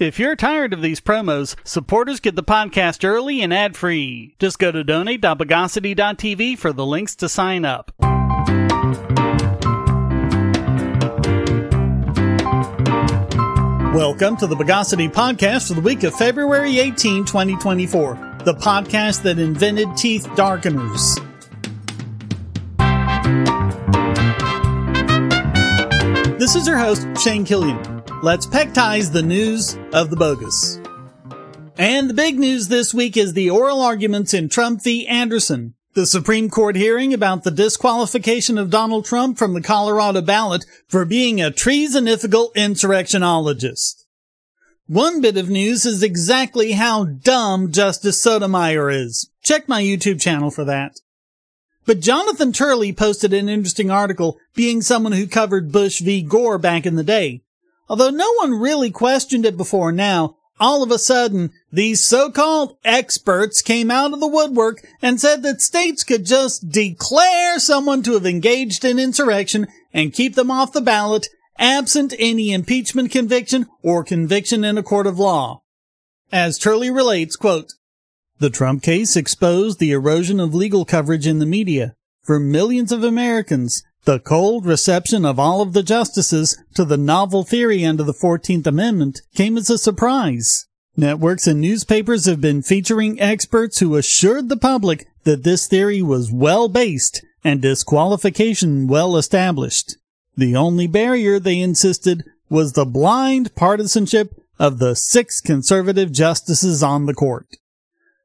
If you're tired of these promos, supporters get the podcast early and ad free. Just go to donate.bogosity.tv for the links to sign up. Welcome to the Bogosity Podcast for the week of February 18, 2024, the podcast that invented teeth darkeners. This is your host, Shane Killian. Let's pectize the news of the bogus. And the big news this week is the oral arguments in Trump v. Anderson. The Supreme Court hearing about the disqualification of Donald Trump from the Colorado ballot for being a treasonifical insurrectionologist. One bit of news is exactly how dumb Justice Sotomayor is. Check my YouTube channel for that. But Jonathan Turley posted an interesting article being someone who covered Bush v. Gore back in the day. Although no one really questioned it before now, all of a sudden, these so-called experts came out of the woodwork and said that states could just declare someone to have engaged in insurrection and keep them off the ballot absent any impeachment conviction or conviction in a court of law. As Turley relates, quote, the Trump case exposed the erosion of legal coverage in the media. For millions of Americans, the cold reception of all of the justices to the novel theory under the 14th Amendment came as a surprise. Networks and newspapers have been featuring experts who assured the public that this theory was well based and disqualification well established. The only barrier, they insisted, was the blind partisanship of the six conservative justices on the court.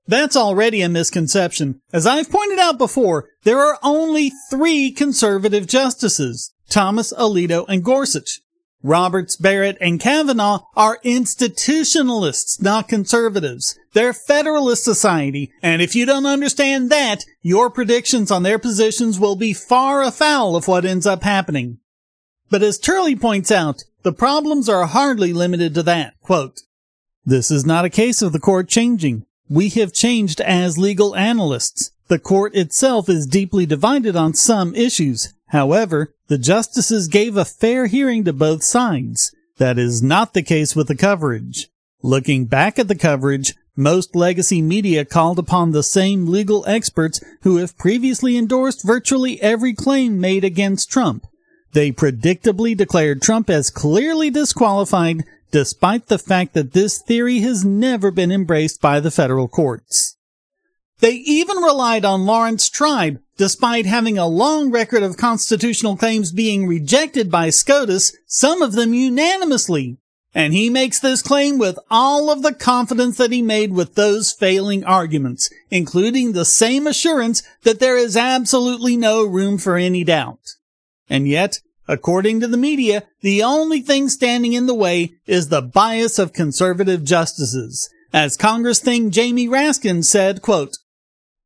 That's already a misconception. As I've pointed out before, there are only three conservative justices, Thomas, Alito, and Gorsuch. Roberts, Barrett, and Kavanaugh are institutionalists, not conservatives. They're Federalist Society, and if you don't understand that, your predictions on their positions will be far afoul of what ends up happening. But as Turley points out, the problems are hardly limited to that. Quote, this is not a case of the court changing. We have changed as legal analysts. The court itself is deeply divided on some issues. However, the justices gave a fair hearing to both sides. That is not the case with the coverage. Looking back at the coverage, most legacy media called upon the same legal experts who have previously endorsed virtually every claim made against Trump. They predictably declared Trump as clearly disqualified despite the fact that this theory has never been embraced by the federal courts. They even relied on Laurence Tribe, despite having a long record of constitutional claims being rejected by SCOTUS, some of them unanimously. And he makes this claim with all of the confidence that he made with those failing arguments, including the same assurance that there is absolutely no room for any doubt. And yet, According to the media, the only thing standing in the way is the bias of conservative justices. As Congress thing Jamie Raskin said, quote,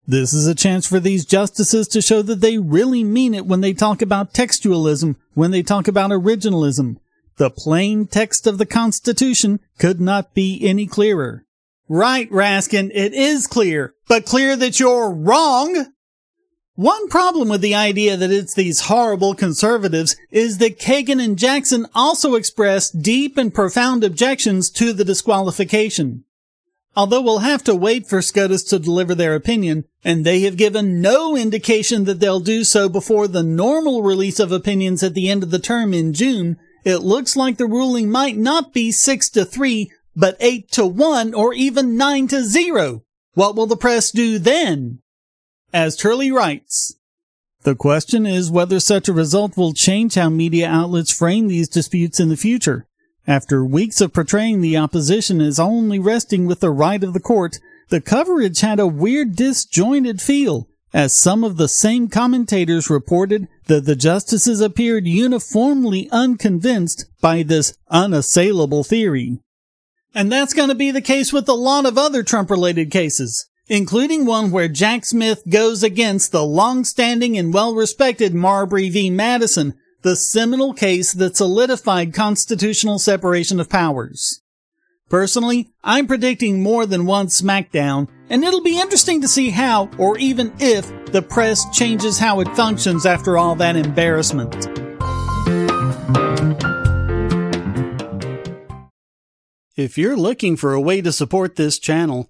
this is a chance for these justices to show that they really mean it when they talk about textualism, when they talk about originalism. The plain text of the Constitution could not be any clearer. Right, Raskin, it is clear, but clear that you're wrong one problem with the idea that it's these horrible conservatives is that Kagan and Jackson also expressed deep and profound objections to the disqualification. Although we'll have to wait for SCOTUS to deliver their opinion, and they have given no indication that they'll do so before the normal release of opinions at the end of the term in June, it looks like the ruling might not be 6 to 3, but 8 to 1 or even 9 to 0. What will the press do then? As Turley writes, the question is whether such a result will change how media outlets frame these disputes in the future. After weeks of portraying the opposition as only resting with the right of the court, the coverage had a weird disjointed feel, as some of the same commentators reported that the justices appeared uniformly unconvinced by this unassailable theory. And that's going to be the case with a lot of other Trump related cases including one where Jack Smith goes against the long-standing and well-respected Marbury v. Madison, the seminal case that solidified constitutional separation of powers. Personally, I'm predicting more than one SmackDown, and it'll be interesting to see how, or even if, the press changes how it functions after all that embarrassment. If you're looking for a way to support this channel,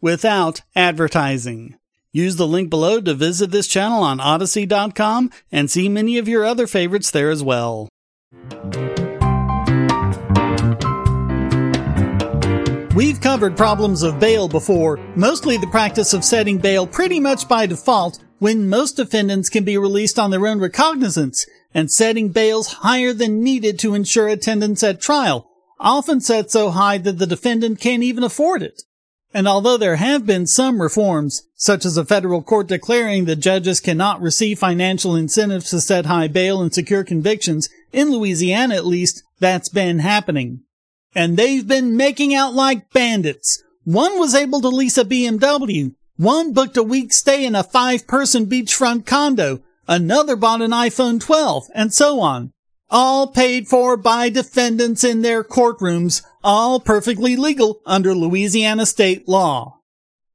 without advertising. Use the link below to visit this channel on Odysee.com and see many of your other favorites there as well. We've covered problems of bail before, mostly the practice of setting bail pretty much by default when most defendants can be released on their own recognizance and setting bails higher than needed to ensure attendance at trial, often set so high that the defendant can't even afford it. And although there have been some reforms, such as a federal court declaring that judges cannot receive financial incentives to set high bail and secure convictions, in Louisiana at least, that's been happening. And they've been making out like bandits. One was able to lease a BMW. One booked a week's stay in a five person beachfront condo. Another bought an iPhone 12 and so on all paid for by defendants in their courtrooms, all perfectly legal under Louisiana state law.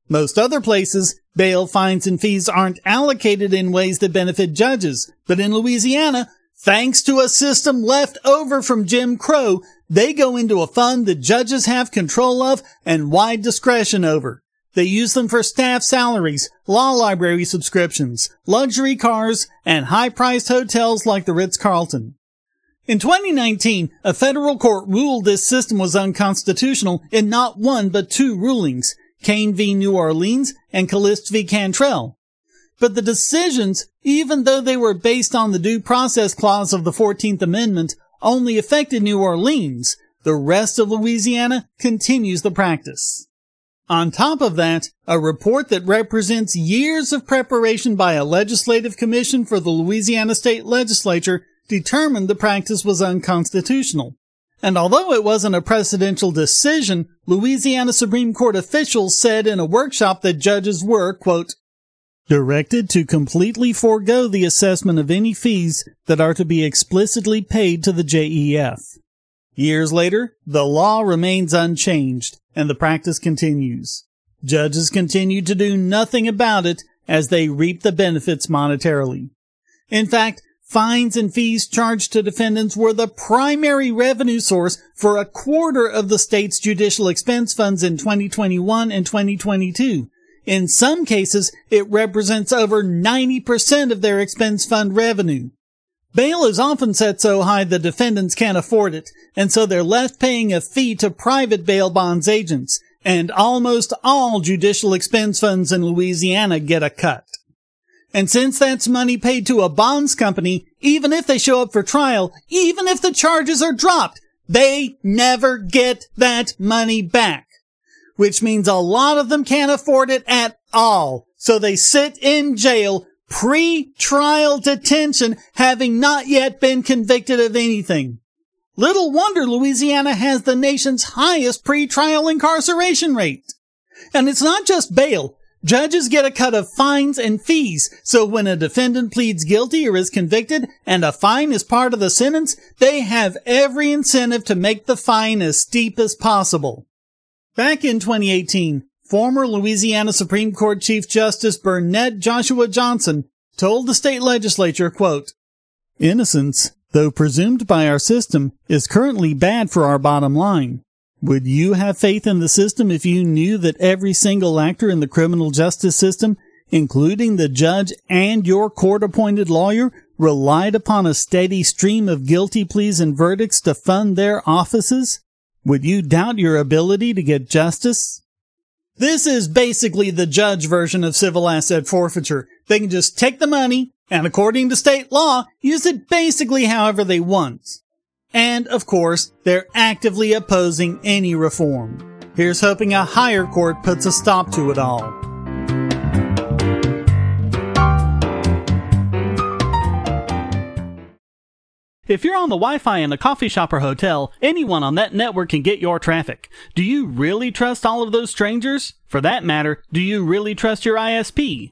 Most other places, bail fines and fees aren't allocated in ways that benefit judges, but in Louisiana, thanks to a system left over from Jim Crow, they go into a fund that judges have control of and wide discretion over. They use them for staff salaries, law library subscriptions, luxury cars, and high-priced hotels like the Ritz-Carlton. In 2019, a federal court ruled this system was unconstitutional in not one but two rulings, Cain v. New Orleans and Caliste v. Cantrell. But the decisions, even though they were based on the due process clause of the 14th Amendment, only affected New Orleans. The rest of Louisiana continues the practice. On top of that, a report that represents years of preparation by a legislative commission for the Louisiana state legislature determined the practice was unconstitutional. And although it wasn't a presidential decision, Louisiana Supreme Court officials said in a workshop that judges were, quote, directed to completely forego the assessment of any fees that are to be explicitly paid to the JEF. Years later, the law remains unchanged and the practice continues. Judges continue to do nothing about it as they reap the benefits monetarily. In fact, Fines and fees charged to defendants were the primary revenue source for a quarter of the state's judicial expense funds in 2021 and 2022. In some cases, it represents over 90% of their expense fund revenue. Bail is often set so high the defendants can't afford it, and so they're left paying a fee to private bail bonds agents, and almost all judicial expense funds in Louisiana get a cut. And since that's money paid to a bonds company, even if they show up for trial, even if the charges are dropped, they never get that money back. Which means a lot of them can't afford it at all. So they sit in jail, pre-trial detention, having not yet been convicted of anything. Little wonder Louisiana has the nation's highest pre-trial incarceration rate. And it's not just bail. Judges get a cut of fines and fees, so when a defendant pleads guilty or is convicted and a fine is part of the sentence, they have every incentive to make the fine as steep as possible. Back in 2018, former Louisiana Supreme Court Chief Justice Bernette Joshua Johnson told the state legislature, quote, Innocence, though presumed by our system, is currently bad for our bottom line. Would you have faith in the system if you knew that every single actor in the criminal justice system, including the judge and your court appointed lawyer, relied upon a steady stream of guilty pleas and verdicts to fund their offices? Would you doubt your ability to get justice? This is basically the judge version of civil asset forfeiture. They can just take the money and according to state law, use it basically however they want. And of course, they're actively opposing any reform. Here's hoping a higher court puts a stop to it all. If you're on the Wi-Fi in a coffee shop or hotel, anyone on that network can get your traffic. Do you really trust all of those strangers? For that matter, do you really trust your ISP?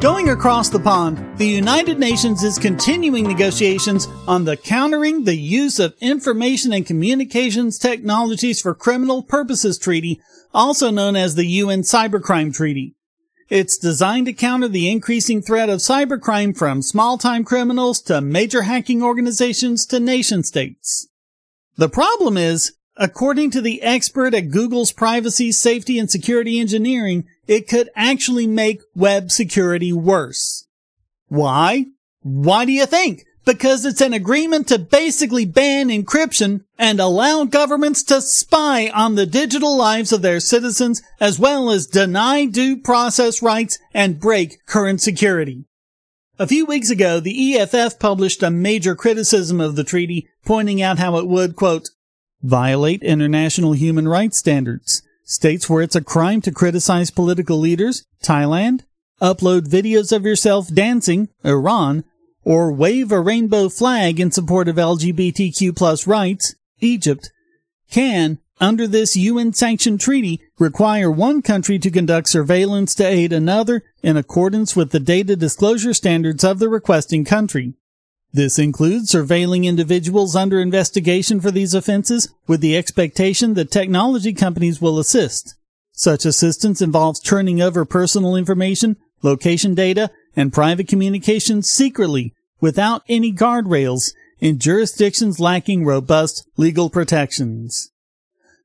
Going across the pond, the United Nations is continuing negotiations on the Countering the Use of Information and Communications Technologies for Criminal Purposes Treaty, also known as the UN Cybercrime Treaty. It's designed to counter the increasing threat of cybercrime from small-time criminals to major hacking organizations to nation states. The problem is, According to the expert at Google's privacy, safety, and security engineering, it could actually make web security worse. Why? Why do you think? Because it's an agreement to basically ban encryption and allow governments to spy on the digital lives of their citizens as well as deny due process rights and break current security. A few weeks ago, the EFF published a major criticism of the treaty, pointing out how it would, quote, violate international human rights standards, states where it's a crime to criticize political leaders, Thailand, upload videos of yourself dancing, Iran, or wave a rainbow flag in support of LGBTQ plus rights, Egypt, can, under this UN sanctioned treaty, require one country to conduct surveillance to aid another in accordance with the data disclosure standards of the requesting country. This includes surveilling individuals under investigation for these offenses with the expectation that technology companies will assist. Such assistance involves turning over personal information, location data, and private communications secretly without any guardrails in jurisdictions lacking robust legal protections.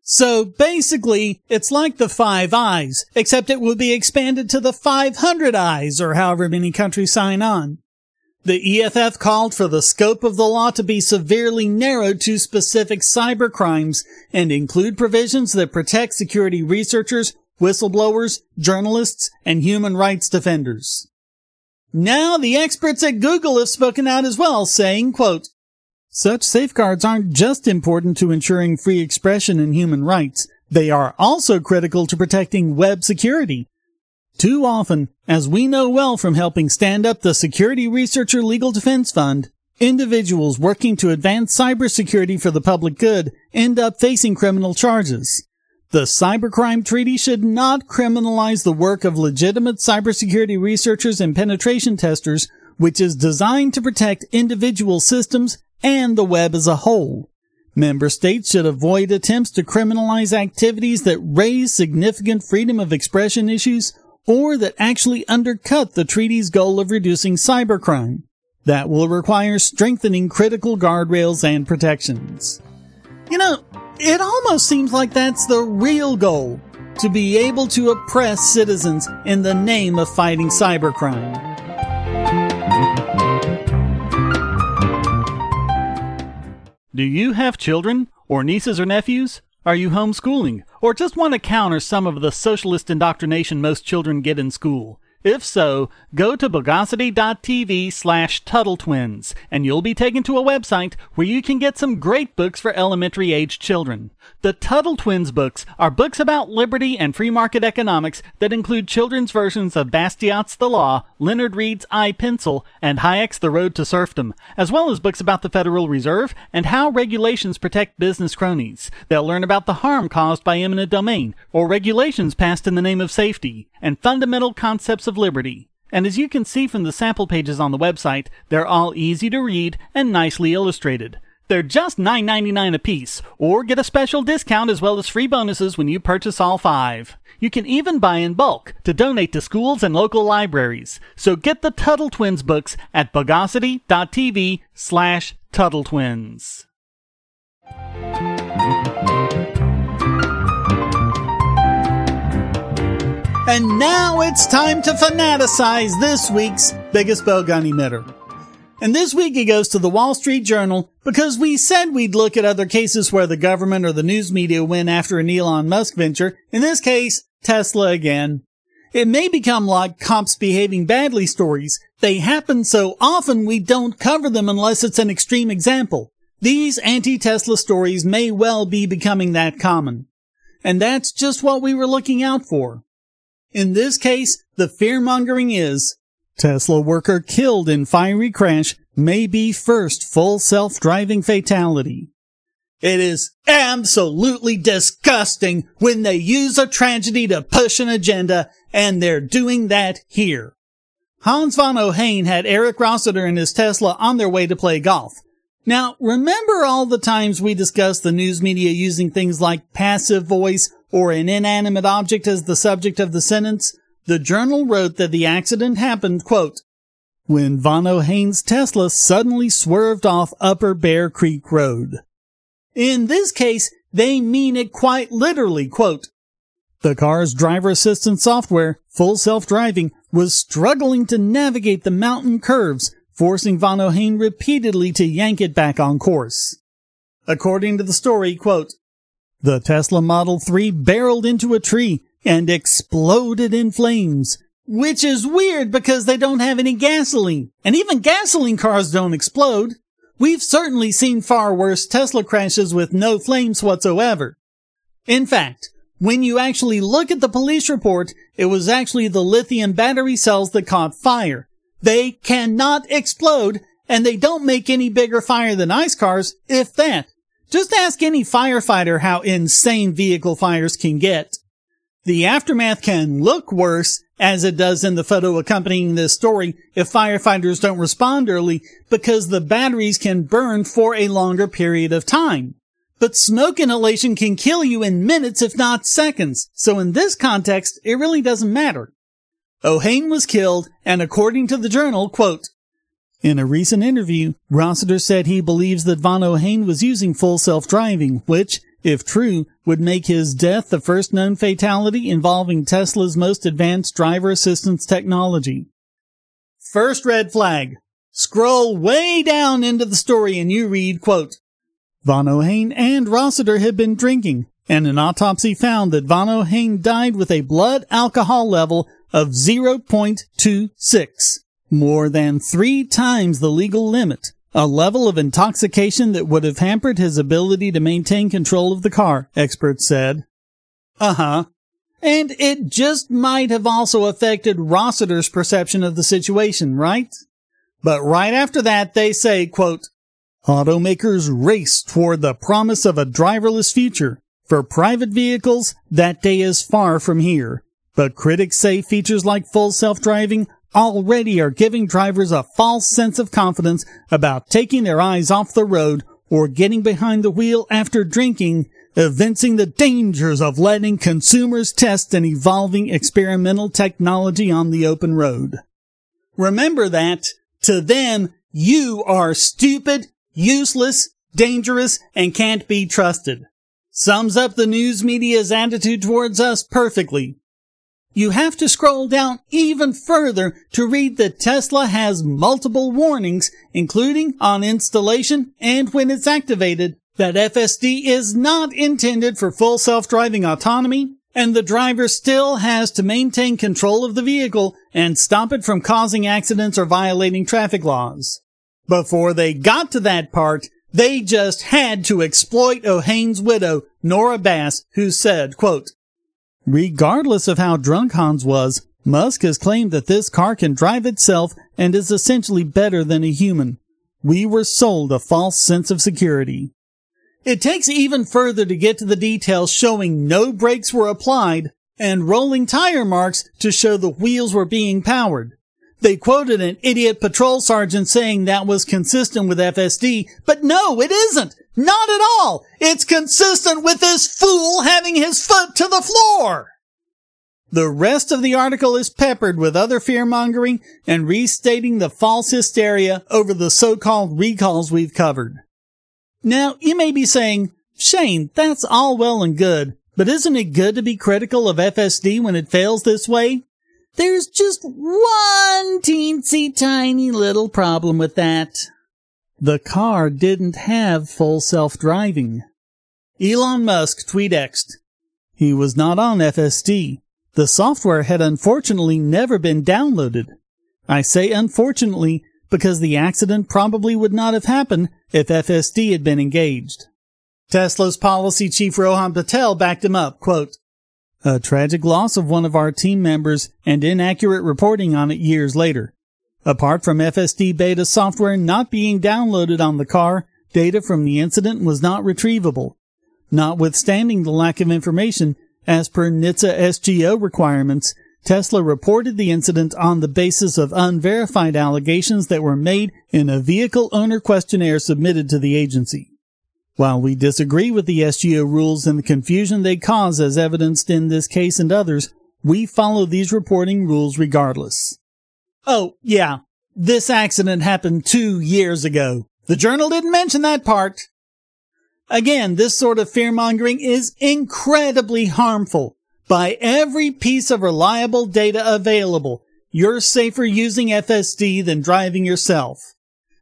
So basically, it's like the Five Eyes, except it will be expanded to the 500 Eyes or however many countries sign on. The EFF called for the scope of the law to be severely narrowed to specific cyber crimes and include provisions that protect security researchers, whistleblowers, journalists, and human rights defenders. Now the experts at Google have spoken out as well, saying, quote, such safeguards aren't just important to ensuring free expression and human rights. They are also critical to protecting web security. Too often, as we know well from helping stand up the Security Researcher Legal Defense Fund, individuals working to advance cybersecurity for the public good end up facing criminal charges. The Cybercrime Treaty should not criminalize the work of legitimate cybersecurity researchers and penetration testers, which is designed to protect individual systems and the web as a whole. Member states should avoid attempts to criminalize activities that raise significant freedom of expression issues or that actually undercut the treaty's goal of reducing cybercrime. That will require strengthening critical guardrails and protections. You know, it almost seems like that's the real goal to be able to oppress citizens in the name of fighting cybercrime. Do you have children or nieces or nephews? Are you homeschooling? Or just want to counter some of the socialist indoctrination most children get in school? If so, go to bogosity.tv slash Tuttle Twins, and you'll be taken to a website where you can get some great books for elementary age children. The Tuttle Twins books are books about liberty and free market economics that include children's versions of Bastiat's The Law, Leonard Read's I Pencil, and Hayek's The Road to Serfdom, as well as books about the Federal Reserve and how regulations protect business cronies. They'll learn about the harm caused by eminent domain, or regulations passed in the name of safety, and fundamental concepts of liberty. And as you can see from the sample pages on the website, they're all easy to read and nicely illustrated. They're just $9.99 a piece, or get a special discount as well as free bonuses when you purchase all five. You can even buy in bulk to donate to schools and local libraries. So get the Tuttle Twins books at bogosity.tv slash Tuttle Twins. And now it's time to fanaticize this week's biggest gun emitter. And this week it goes to the Wall Street Journal because we said we'd look at other cases where the government or the news media went after an Elon Musk venture. In this case, Tesla again. It may become like cops behaving badly stories. They happen so often we don't cover them unless it's an extreme example. These anti-Tesla stories may well be becoming that common. And that's just what we were looking out for. In this case, the fear mongering is Tesla worker killed in fiery crash may be first full self-driving fatality. It is absolutely disgusting when they use a tragedy to push an agenda, and they're doing that here. Hans von Ohain had Eric Rossiter and his Tesla on their way to play golf. Now, remember all the times we discussed the news media using things like passive voice or an inanimate object as the subject of the sentence? The journal wrote that the accident happened, quote, when Von Ohain's Tesla suddenly swerved off Upper Bear Creek Road. In this case, they mean it quite literally, quote, the car's driver assistance software, full self-driving, was struggling to navigate the mountain curves, forcing Von Ohain repeatedly to yank it back on course. According to the story, quote, the Tesla Model 3 barreled into a tree and exploded in flames, which is weird because they don't have any gasoline. And even gasoline cars don't explode. We've certainly seen far worse Tesla crashes with no flames whatsoever. In fact, when you actually look at the police report, it was actually the lithium battery cells that caught fire. They cannot explode, and they don't make any bigger fire than ICE cars, if that. Just ask any firefighter how insane vehicle fires can get. The aftermath can look worse, as it does in the photo accompanying this story, if firefighters don't respond early, because the batteries can burn for a longer period of time. But smoke inhalation can kill you in minutes, if not seconds, so in this context, it really doesn't matter. Ohain was killed, and according to the journal, quote, in a recent interview, Rossiter said he believes that Von Ohain was using full self-driving, which, if true, would make his death the first known fatality involving Tesla's most advanced driver assistance technology. First red flag. Scroll way down into the story and you read, quote, Von Ohain and Rossiter had been drinking, and an autopsy found that Von Ohain died with a blood alcohol level of 0.26, more than three times the legal limit a level of intoxication that would have hampered his ability to maintain control of the car, experts said. Uh-huh. And it just might have also affected Rossiter's perception of the situation, right? But right after that, they say, quote, Automakers race toward the promise of a driverless future. For private vehicles, that day is far from here. But critics say features like full self-driving already are giving drivers a false sense of confidence about taking their eyes off the road or getting behind the wheel after drinking, evincing the dangers of letting consumers test an evolving experimental technology on the open road. Remember that, to them, you are stupid, useless, dangerous, and can't be trusted. Sums up the news media's attitude towards us perfectly. You have to scroll down even further to read that Tesla has multiple warnings, including on installation and when it's activated, that FSD is not intended for full self-driving autonomy, and the driver still has to maintain control of the vehicle and stop it from causing accidents or violating traffic laws. Before they got to that part, they just had to exploit Ohain's widow, Nora Bass, who said, quote, Regardless of how drunk Hans was, Musk has claimed that this car can drive itself and is essentially better than a human. We were sold a false sense of security. It takes even further to get to the details showing no brakes were applied and rolling tire marks to show the wheels were being powered. They quoted an idiot patrol sergeant saying that was consistent with FSD, but no, it isn't. Not at all. It's consistent with this fool having his foot to the floor. The rest of the article is peppered with other fear mongering and restating the false hysteria over the so-called recalls we've covered. Now, you may be saying, Shane, that's all well and good, but isn't it good to be critical of FSD when it fails this way? There's just one teensy tiny little problem with that. The car didn't have full self-driving. Elon Musk tweet-exed. He was not on FSD. The software had unfortunately never been downloaded. I say unfortunately because the accident probably would not have happened if FSD had been engaged. Tesla's policy chief Rohan Patel backed him up, quote, a tragic loss of one of our team members and inaccurate reporting on it years later. Apart from FSD beta software not being downloaded on the car, data from the incident was not retrievable. Notwithstanding the lack of information, as per NHTSA SGO requirements, Tesla reported the incident on the basis of unverified allegations that were made in a vehicle owner questionnaire submitted to the agency. While we disagree with the SGO rules and the confusion they cause as evidenced in this case and others, we follow these reporting rules regardless. Oh, yeah. This accident happened two years ago. The journal didn't mention that part. Again, this sort of fear mongering is incredibly harmful. By every piece of reliable data available, you're safer using FSD than driving yourself.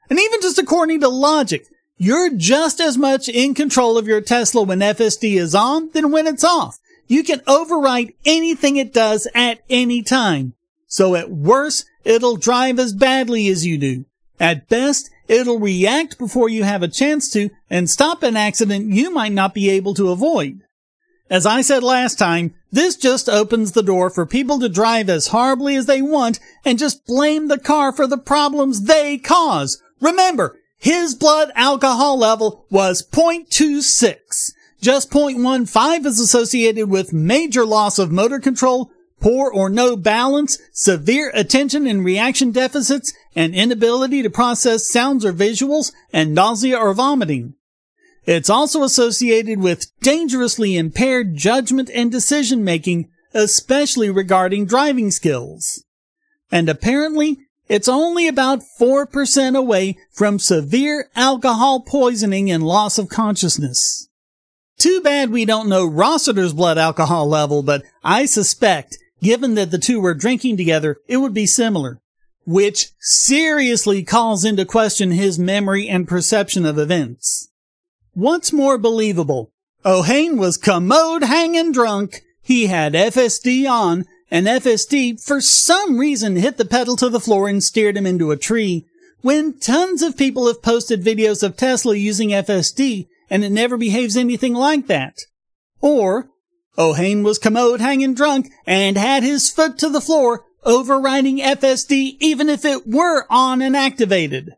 And even just according to logic, you're just as much in control of your Tesla when FSD is on than when it's off. You can override anything it does at any time. So at worst, it'll drive as badly as you do. At best, it'll react before you have a chance to and stop an accident you might not be able to avoid. As I said last time, this just opens the door for people to drive as horribly as they want and just blame the car for the problems they cause. Remember, his blood alcohol level was 0.26. Just 0.15 is associated with major loss of motor control, poor or no balance, severe attention and reaction deficits, and inability to process sounds or visuals, and nausea or vomiting. It's also associated with dangerously impaired judgment and decision making, especially regarding driving skills. And apparently, it's only about 4% away from severe alcohol poisoning and loss of consciousness. Too bad we don't know Rossiter's blood alcohol level, but I suspect, given that the two were drinking together, it would be similar, which seriously calls into question his memory and perception of events. What's more believable? Ohain was commode hanging drunk, he had FSD on, and FSD for some reason hit the pedal to the floor and steered him into a tree, when tons of people have posted videos of Tesla using FSD and it never behaves anything like that. Or, Ohain was commode hanging drunk and had his foot to the floor, overriding FSD even if it were on and activated.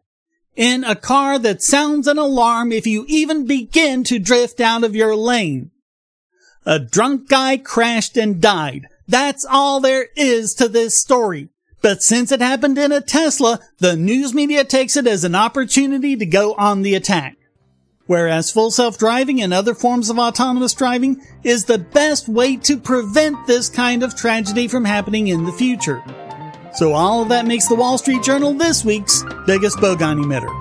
In a car that sounds an alarm if you even begin to drift out of your lane. A drunk guy crashed and died, that's all there is to this story. But since it happened in a Tesla, the news media takes it as an opportunity to go on the attack. Whereas full self-driving and other forms of autonomous driving is the best way to prevent this kind of tragedy from happening in the future. So all of that makes the Wall Street Journal this week's biggest bogon emitter.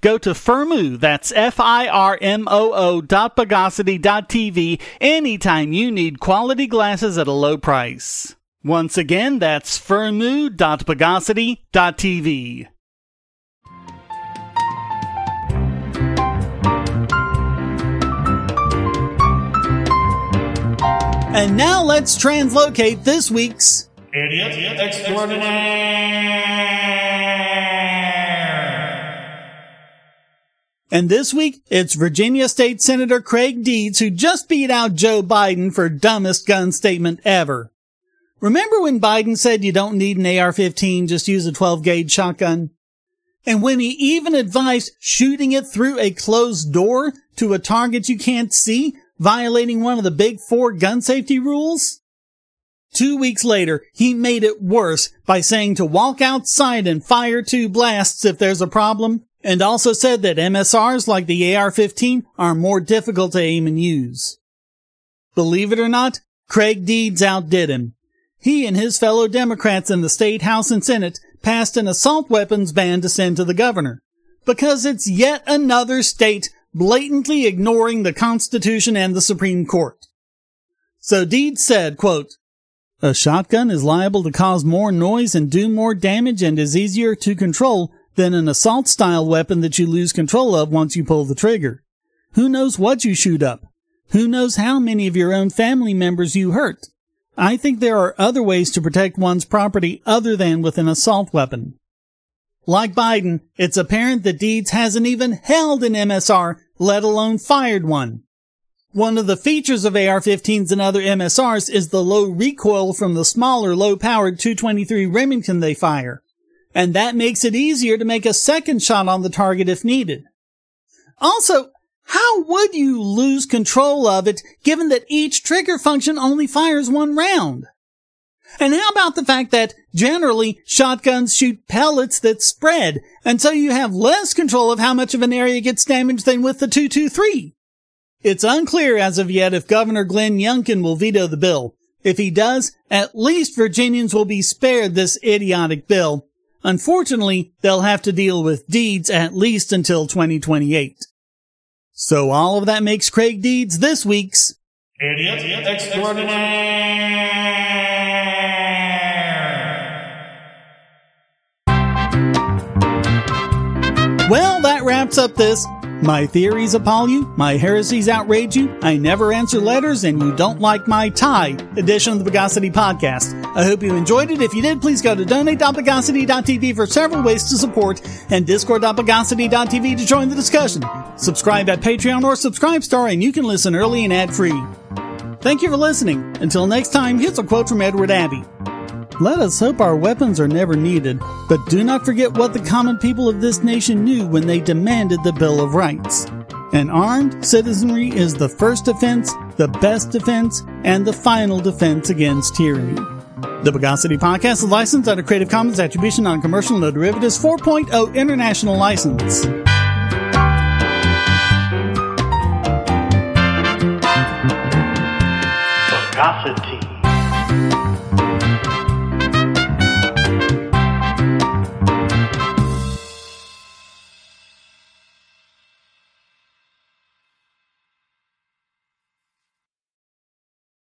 Go to Firmoo, that's F-I-R-M-O-O dot Bogosity dot TV anytime you need quality glasses at a low price. Once again, that's Firmoo dot Bogosity dot TV. And now let's translocate this week's Idiot Extraordinaire. And this week, it's Virginia State Senator Creigh Deeds who just beat out Joe Biden for dumbest gun statement ever. Remember when Biden said you don't need an AR-15, just use a 12 gauge shotgun? And when he even advised shooting it through a closed door to a target you can't see, violating one of the big four gun safety rules? Two weeks later, he made it worse by saying to walk outside and fire two blasts if there's a problem, and also said that MSRs like the AR-15 are more difficult to aim and use. Believe it or not, Creigh Deeds outdid him. He and his fellow Democrats in the state House and Senate passed an assault weapons ban to send to the governor. Because it's yet another state blatantly ignoring the Constitution and the Supreme Court. So Deeds said, quote, a shotgun is liable to cause more noise and do more damage and is easier to control than an assault style weapon that you lose control of once you pull the trigger. Who knows what you shoot up? Who knows how many of your own family members you hurt? I think there are other ways to protect one's property other than with an assault weapon. Like Biden, it's apparent that Deeds hasn't even held an MSR, let alone fired one. One of the features of AR-15s and other MSRs is the low recoil from the smaller low-powered 223 Remington they fire. And that makes it easier to make a second shot on the target if needed. Also, how would you lose control of it given that each trigger function only fires one round? And how about the fact that generally shotguns shoot pellets that spread, and so you have less control of how much of an area gets damaged than with the 223? It's unclear as of yet if Governor Glenn Youngkin will veto the bill. If he does, at least Virginians will be spared this idiotic bill. Unfortunately, they'll have to deal with Deeds at least until 2028. So all of that makes Creigh Deeds this week's Idiot Extraordinaire. Well, that wraps up this. My theories appall you, my heresies outrage you, I never answer letters, and you don't like my tie edition of the Bogosity podcast. I hope you enjoyed it. If you did, please go to donate.bogosity.tv for several ways to support and discord.bogosity.tv to join the discussion. Subscribe at Patreon or Subscribestar and you can listen early and ad free. Thank you for listening. Until next time, here's a quote from Edward Abbey. Let us hope our weapons are never needed, but do not forget what the common people of this nation knew when they demanded the Bill of Rights. An armed citizenry is the first defense, the best defense, and the final defense against tyranny. The Bogosity Podcast is licensed under Creative Commons Attribution Non-Commercial No Derivatives 4.0 International License.